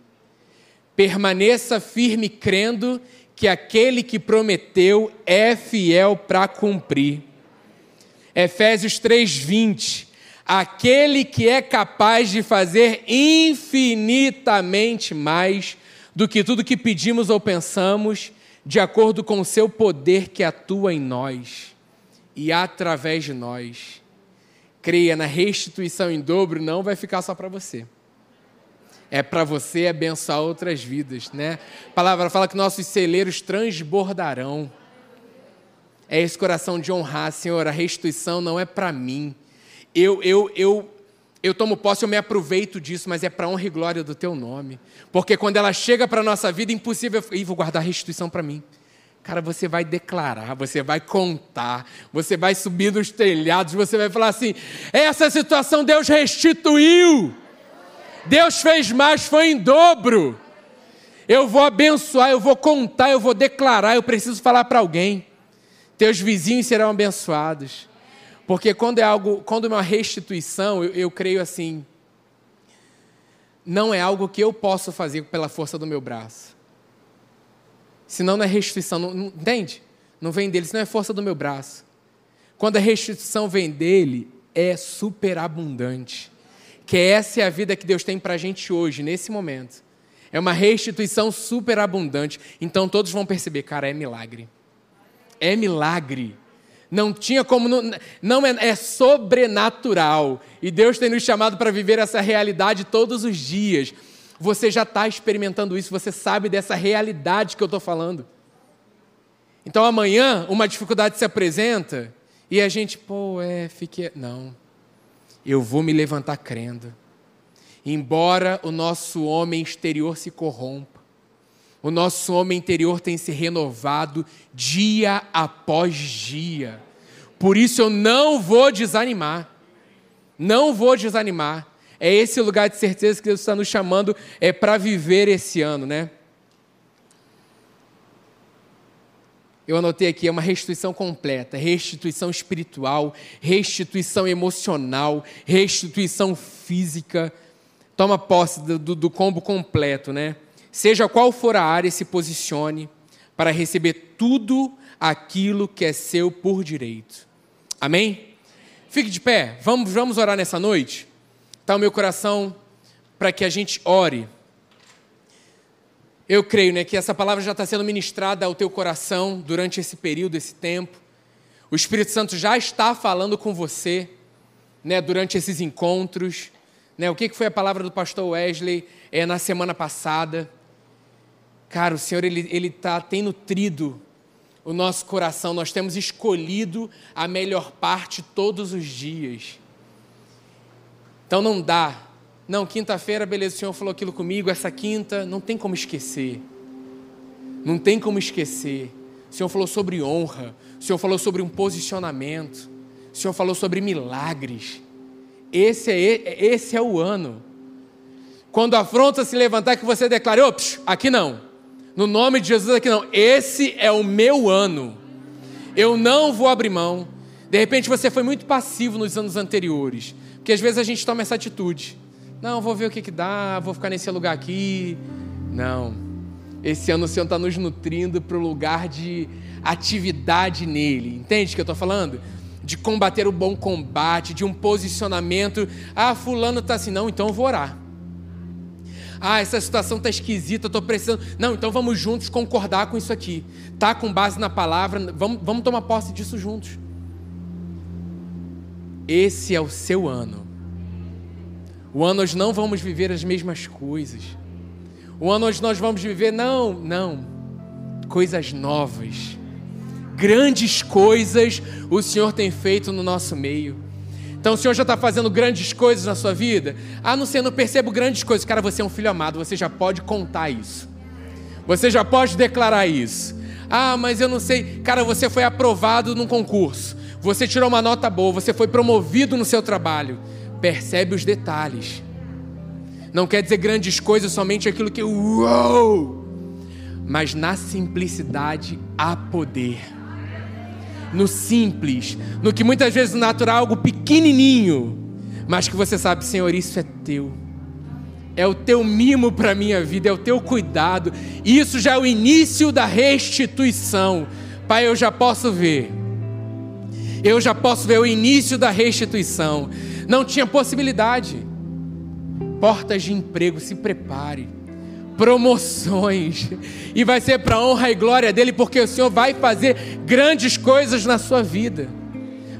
Permaneça firme crendo que aquele que prometeu é fiel para cumprir. Efésios 3:20 aquele que é capaz de fazer infinitamente mais do que tudo que pedimos ou pensamos, de acordo com o seu poder que atua em nós e através de nós. Creia na restituição em dobro, não vai ficar só para você. É para você abençoar outras vidas, né? A palavra fala que nossos celeiros transbordarão. É esse coração de honrar, Senhor, a restituição não é para mim, eu, eu, eu, eu tomo posse, eu me aproveito disso, mas é para honra e glória do teu nome. Porque quando ela chega para a nossa vida, é impossível, e vou guardar restituição para mim. Cara, você vai declarar, você vai contar, você vai subir nos telhados, você vai falar assim: essa situação Deus restituiu, Deus fez mais, foi em dobro. Eu vou abençoar, eu vou contar, eu vou declarar, eu preciso falar para alguém. Teus vizinhos serão abençoados. Porque quando é algo, quando é uma restituição, eu, eu creio assim, não é algo que eu posso fazer pela força do meu braço. Senão não é restituição, não, não, entende? Não vem dele, senão é força do meu braço. Quando a restituição vem dele, é superabundante. Que essa é a vida que Deus tem para a gente hoje, nesse momento. É uma restituição superabundante. Então todos vão perceber, cara, é milagre. É milagre. Não tinha como. Não, não é, é sobrenatural. E Deus tem nos chamado para viver essa realidade todos os dias. Você já está experimentando isso, você sabe dessa realidade que eu estou falando. Então amanhã uma dificuldade se apresenta e a gente, pô, é, fique. Não. Eu vou me levantar crendo. Embora o nosso homem exterior se corrompa, o nosso homem interior tem se renovado dia após dia. Por isso eu não vou desanimar. Não vou desanimar. É esse lugar de certeza que Deus está nos chamando é para viver esse ano, né? Eu anotei aqui, é uma restituição completa, restituição espiritual, restituição emocional, restituição física. Toma posse do, do, do combo completo, né? Seja qual for a área, se posicione para receber tudo aquilo que é seu por direito. Amém? Fique de pé, vamos, vamos orar nessa noite? está o meu coração para que a gente ore. Eu creio né, que essa palavra já está sendo ministrada ao teu coração durante esse período, esse tempo. O Espírito Santo já está falando com você né, durante esses encontros. Né, o que foi a palavra do pastor Wesley é, na semana passada? Cara, o Senhor ele, ele tá, tem nutrido o nosso coração. Nós temos escolhido a melhor parte todos os dias. Então não dá. Não, quinta-feira, beleza, o Senhor falou aquilo comigo, essa quinta, não tem como esquecer. Não tem como esquecer. O Senhor falou sobre honra, o Senhor falou sobre um posicionamento, o Senhor falou sobre milagres. Esse é, esse é o ano. Quando a afronta se levantar, que você declare, ops, aqui não. No nome de Jesus, aqui não. Esse é o meu ano. Eu não vou abrir mão. De repente você foi muito passivo nos anos anteriores. Porque às vezes a gente toma essa atitude. Não, vou ver o que, que dá, vou ficar nesse lugar aqui. Não. Esse ano o Senhor está nos nutrindo para o lugar de atividade nele. Entende o que eu estou falando? De combater o bom combate, de um posicionamento. Ah, fulano está assim, não, então eu vou orar. Ah, essa situação está esquisita, estou precisando. Não, então vamos juntos concordar com isso aqui. Tá com base na palavra, vamos, vamos tomar posse disso juntos. Esse é o seu ano. O ano onde não vamos viver as mesmas coisas. O ano onde nós vamos viver, não, não, coisas novas. Grandes coisas o Senhor tem feito no nosso meio. Então o Senhor já está fazendo grandes coisas na sua vida? Ah, não sei, eu não percebo grandes coisas. Cara, você é um filho amado, você já pode contar isso. Você já pode declarar isso. Ah, mas eu não sei. Cara, você foi aprovado num concurso. Você tirou uma nota boa, você foi promovido no seu trabalho. Percebe os detalhes. Não quer dizer grandes coisas, somente aquilo que uou! Mas na simplicidade há poder. No simples, no que muitas vezes o natural é algo pequenininho, mas que você sabe, Senhor, isso é teu. É o teu mimo para a minha vida, é o teu cuidado. Isso já é o início da restituição. Pai, eu já posso ver eu já posso ver o início da restituição. Não tinha possibilidade. Portas de emprego, se prepare. Promoções. E vai ser para honra e glória dele, porque o Senhor vai fazer grandes coisas na sua vida.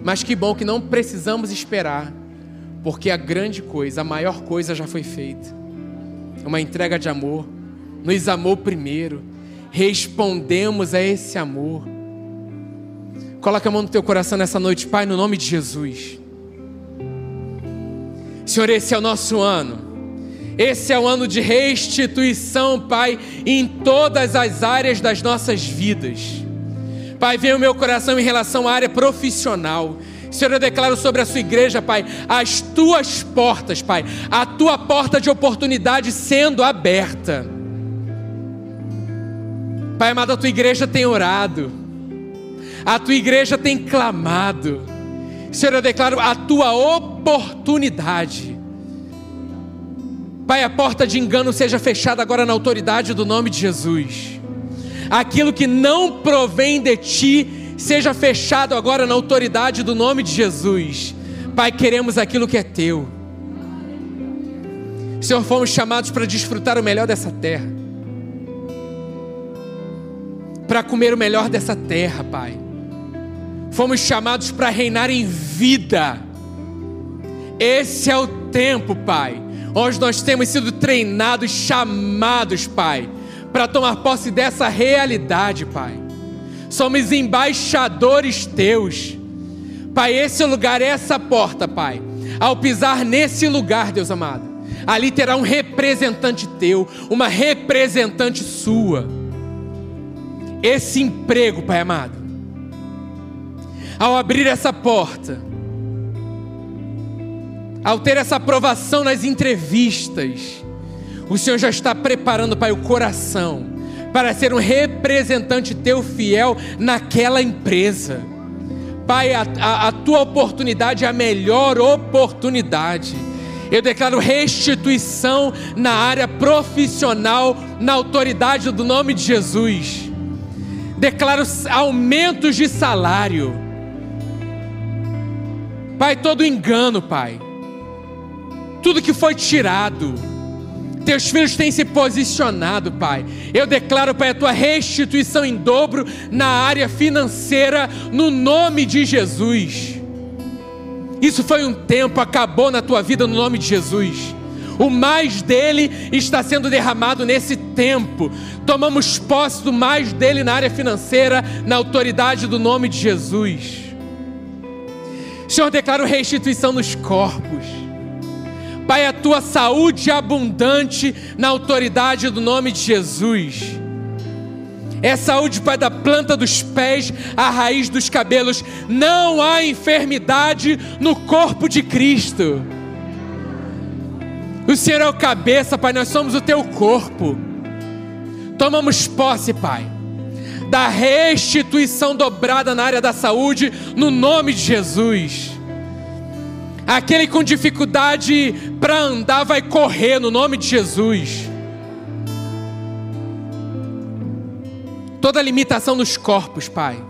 Mas que bom que não precisamos esperar, porque a grande coisa, a maior coisa já foi feita. Uma entrega de amor. Nos amou primeiro. Respondemos a esse amor Coloca a mão no teu coração nessa noite, Pai, no nome de Jesus. Senhor, esse é o nosso ano. Esse é o ano de restituição, Pai, em todas as áreas das nossas vidas. Pai, vem o meu coração em relação à área profissional. Senhor, eu declaro sobre a sua igreja, Pai, as tuas portas, Pai, a tua porta de oportunidade sendo aberta. Pai amado, a tua igreja tem orado, a tua igreja tem clamado. Senhor, eu declaro a tua oportunidade. Pai, a porta de engano seja fechada agora na autoridade do nome de Jesus. Aquilo que não provém de ti seja fechado agora na autoridade do nome de Jesus. Pai, queremos aquilo que é teu. Senhor, fomos chamados para desfrutar o melhor dessa terra, para comer o melhor dessa terra, Pai. Fomos chamados para reinar em vida. Esse é o tempo, Pai, onde nós temos sido treinados, chamados, Pai, para tomar posse dessa realidade, Pai somos embaixadores teus. Pai, esse lugar, essa porta, Pai. Ao pisar nesse lugar, Deus amado, ali terá um representante teu, uma representante sua. Esse emprego, Pai amado, ao abrir essa porta, ao ter essa aprovação nas entrevistas, o Senhor já está preparando, Pai, o coração para ser um representante teu fiel naquela empresa. Pai, a, a, a tua oportunidade é a melhor oportunidade. Eu declaro restituição na área profissional, na autoridade do nome de Jesus. Declaro aumentos de salário. Pai, todo engano, Pai. Tudo que foi tirado teus filhos têm se posicionado, Pai. Eu declaro, Pai, a tua restituição em dobro na área financeira, no nome de Jesus. Isso foi um tempo, acabou na tua vida no nome de Jesus. O mais dele está sendo derramado nesse tempo. Tomamos posse do mais dele na área financeira, na autoridade do nome de Jesus. Senhor, declaro restituição nos corpos Pai, a tua saúde abundante na autoridade do nome de Jesus. É saúde, Pai, da planta dos pés à raiz dos cabelos. Não há enfermidade no corpo de Cristo. O Senhor é o cabeça, Pai, nós somos o teu corpo. Tomamos posse, Pai, da restituição dobrada na área da saúde, no nome de Jesus. Aquele com dificuldade para andar vai correr no nome de Jesus. Toda limitação nos corpos, Pai.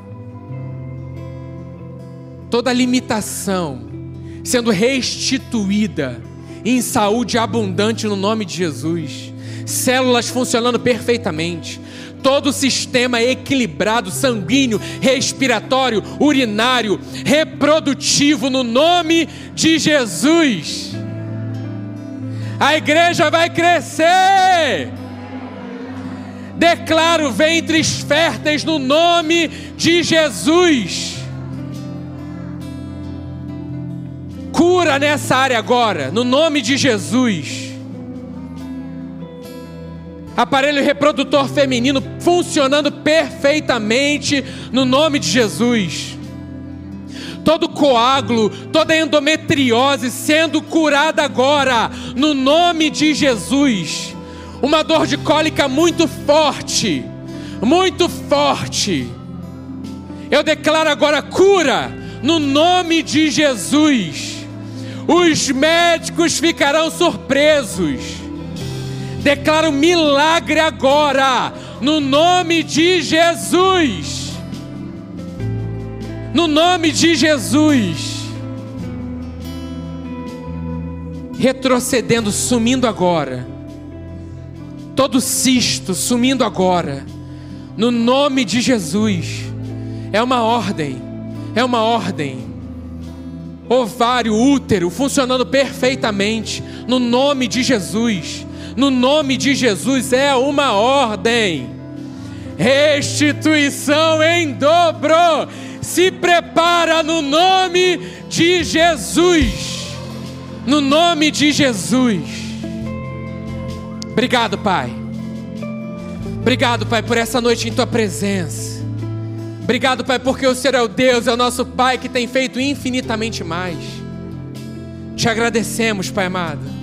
Toda limitação sendo restituída em saúde abundante no nome de Jesus. Células funcionando perfeitamente todo o sistema equilibrado, sanguíneo, respiratório, urinário, reprodutivo, no nome de Jesus. A igreja vai crescer. Declaro ventres férteis no nome de Jesus. Cura nessa área agora, no nome de Jesus aparelho reprodutor feminino funcionando perfeitamente no nome de Jesus. Todo coágulo, toda endometriose sendo curada agora, no nome de Jesus. Uma dor de cólica muito forte, muito forte. Eu declaro agora cura, no nome de Jesus. Os médicos ficarão surpresos Declaro milagre agora, no nome de Jesus. No nome de Jesus. Retrocedendo, sumindo agora. Todo cisto sumindo agora. No nome de Jesus. É uma ordem. É uma ordem. Ovário, útero funcionando perfeitamente. No nome de Jesus no nome de Jesus é uma ordem. Restituição em dobro. Se prepara no nome de Jesus. No nome de Jesus. Obrigado, Pai. Obrigado, Pai, por essa noite em tua presença. Obrigado, Pai, porque o Senhor é o Deus, é o nosso Pai que tem feito infinitamente mais. Te agradecemos, Pai amado.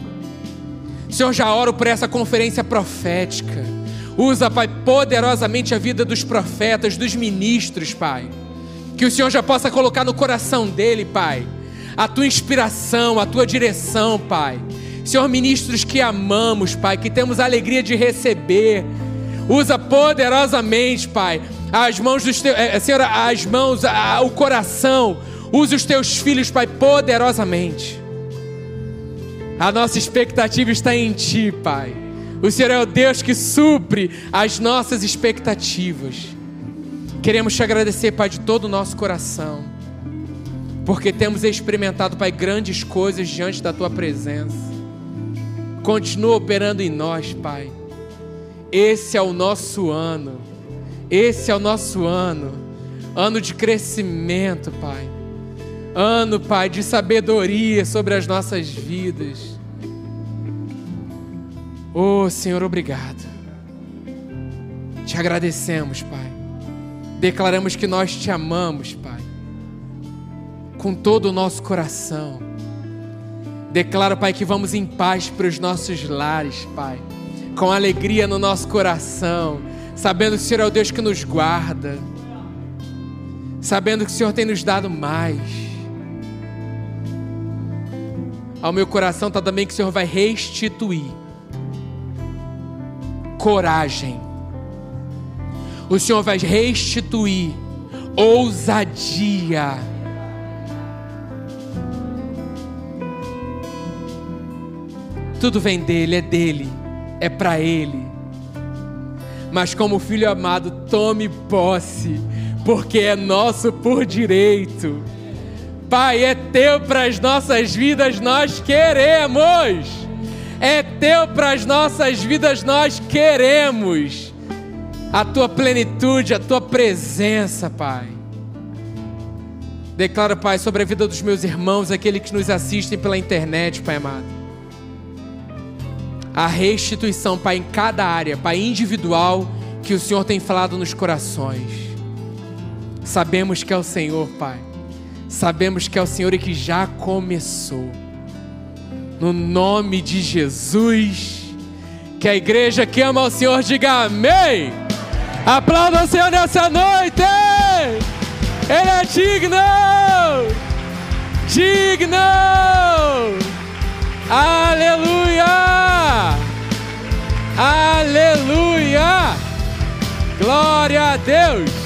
Senhor, já oro por essa conferência profética. Usa, Pai, poderosamente a vida dos profetas, dos ministros, Pai. Que o Senhor já possa colocar no coração dele, Pai, a tua inspiração, a tua direção, Pai. Senhor, ministros que amamos, Pai, que temos a alegria de receber. Usa poderosamente, Pai, as mãos dos teus, é, Senhor, as mãos, a, o coração. Use os teus filhos, Pai, poderosamente. A nossa expectativa está em Ti, Pai. O Senhor é o Deus que supre as nossas expectativas. Queremos te agradecer, Pai, de todo o nosso coração, porque temos experimentado, Pai, grandes coisas diante da Tua presença. Continua operando em nós, Pai. Esse é o nosso ano. Esse é o nosso ano. Ano de crescimento, Pai. Ano, Pai, de sabedoria sobre as nossas vidas. Oh, Senhor, obrigado. Te agradecemos, Pai. Declaramos que nós te amamos, Pai. Com todo o nosso coração Declaro, Pai, que vamos em paz para os nossos lares, Pai, com alegria no nosso coração, sabendo que o Senhor é o Deus que nos guarda, sabendo que o Senhor tem nos dado mais. Ao meu coração está também que o Senhor vai restituir coragem. O Senhor vai restituir ousadia Tudo vem dele, é dele, é para ele. Mas como filho amado, tome posse, porque é nosso por direito. Pai, é teu para as nossas vidas, nós queremos. É teu para as nossas vidas, nós queremos. A tua plenitude, a tua presença, Pai. Declaro, Pai, sobre a vida dos meus irmãos, aqueles que nos assistem pela internet, Pai amado a restituição, Pai, em cada área, Pai, individual, que o Senhor tem falado nos corações. Sabemos que é o Senhor, Pai. Sabemos que é o Senhor e que já começou. No nome de Jesus, que a igreja que ama o Senhor diga amém. Aplauda o Senhor nessa noite. Ele é digno. Digno. Aleluia. Aleluia. Glória a Deus.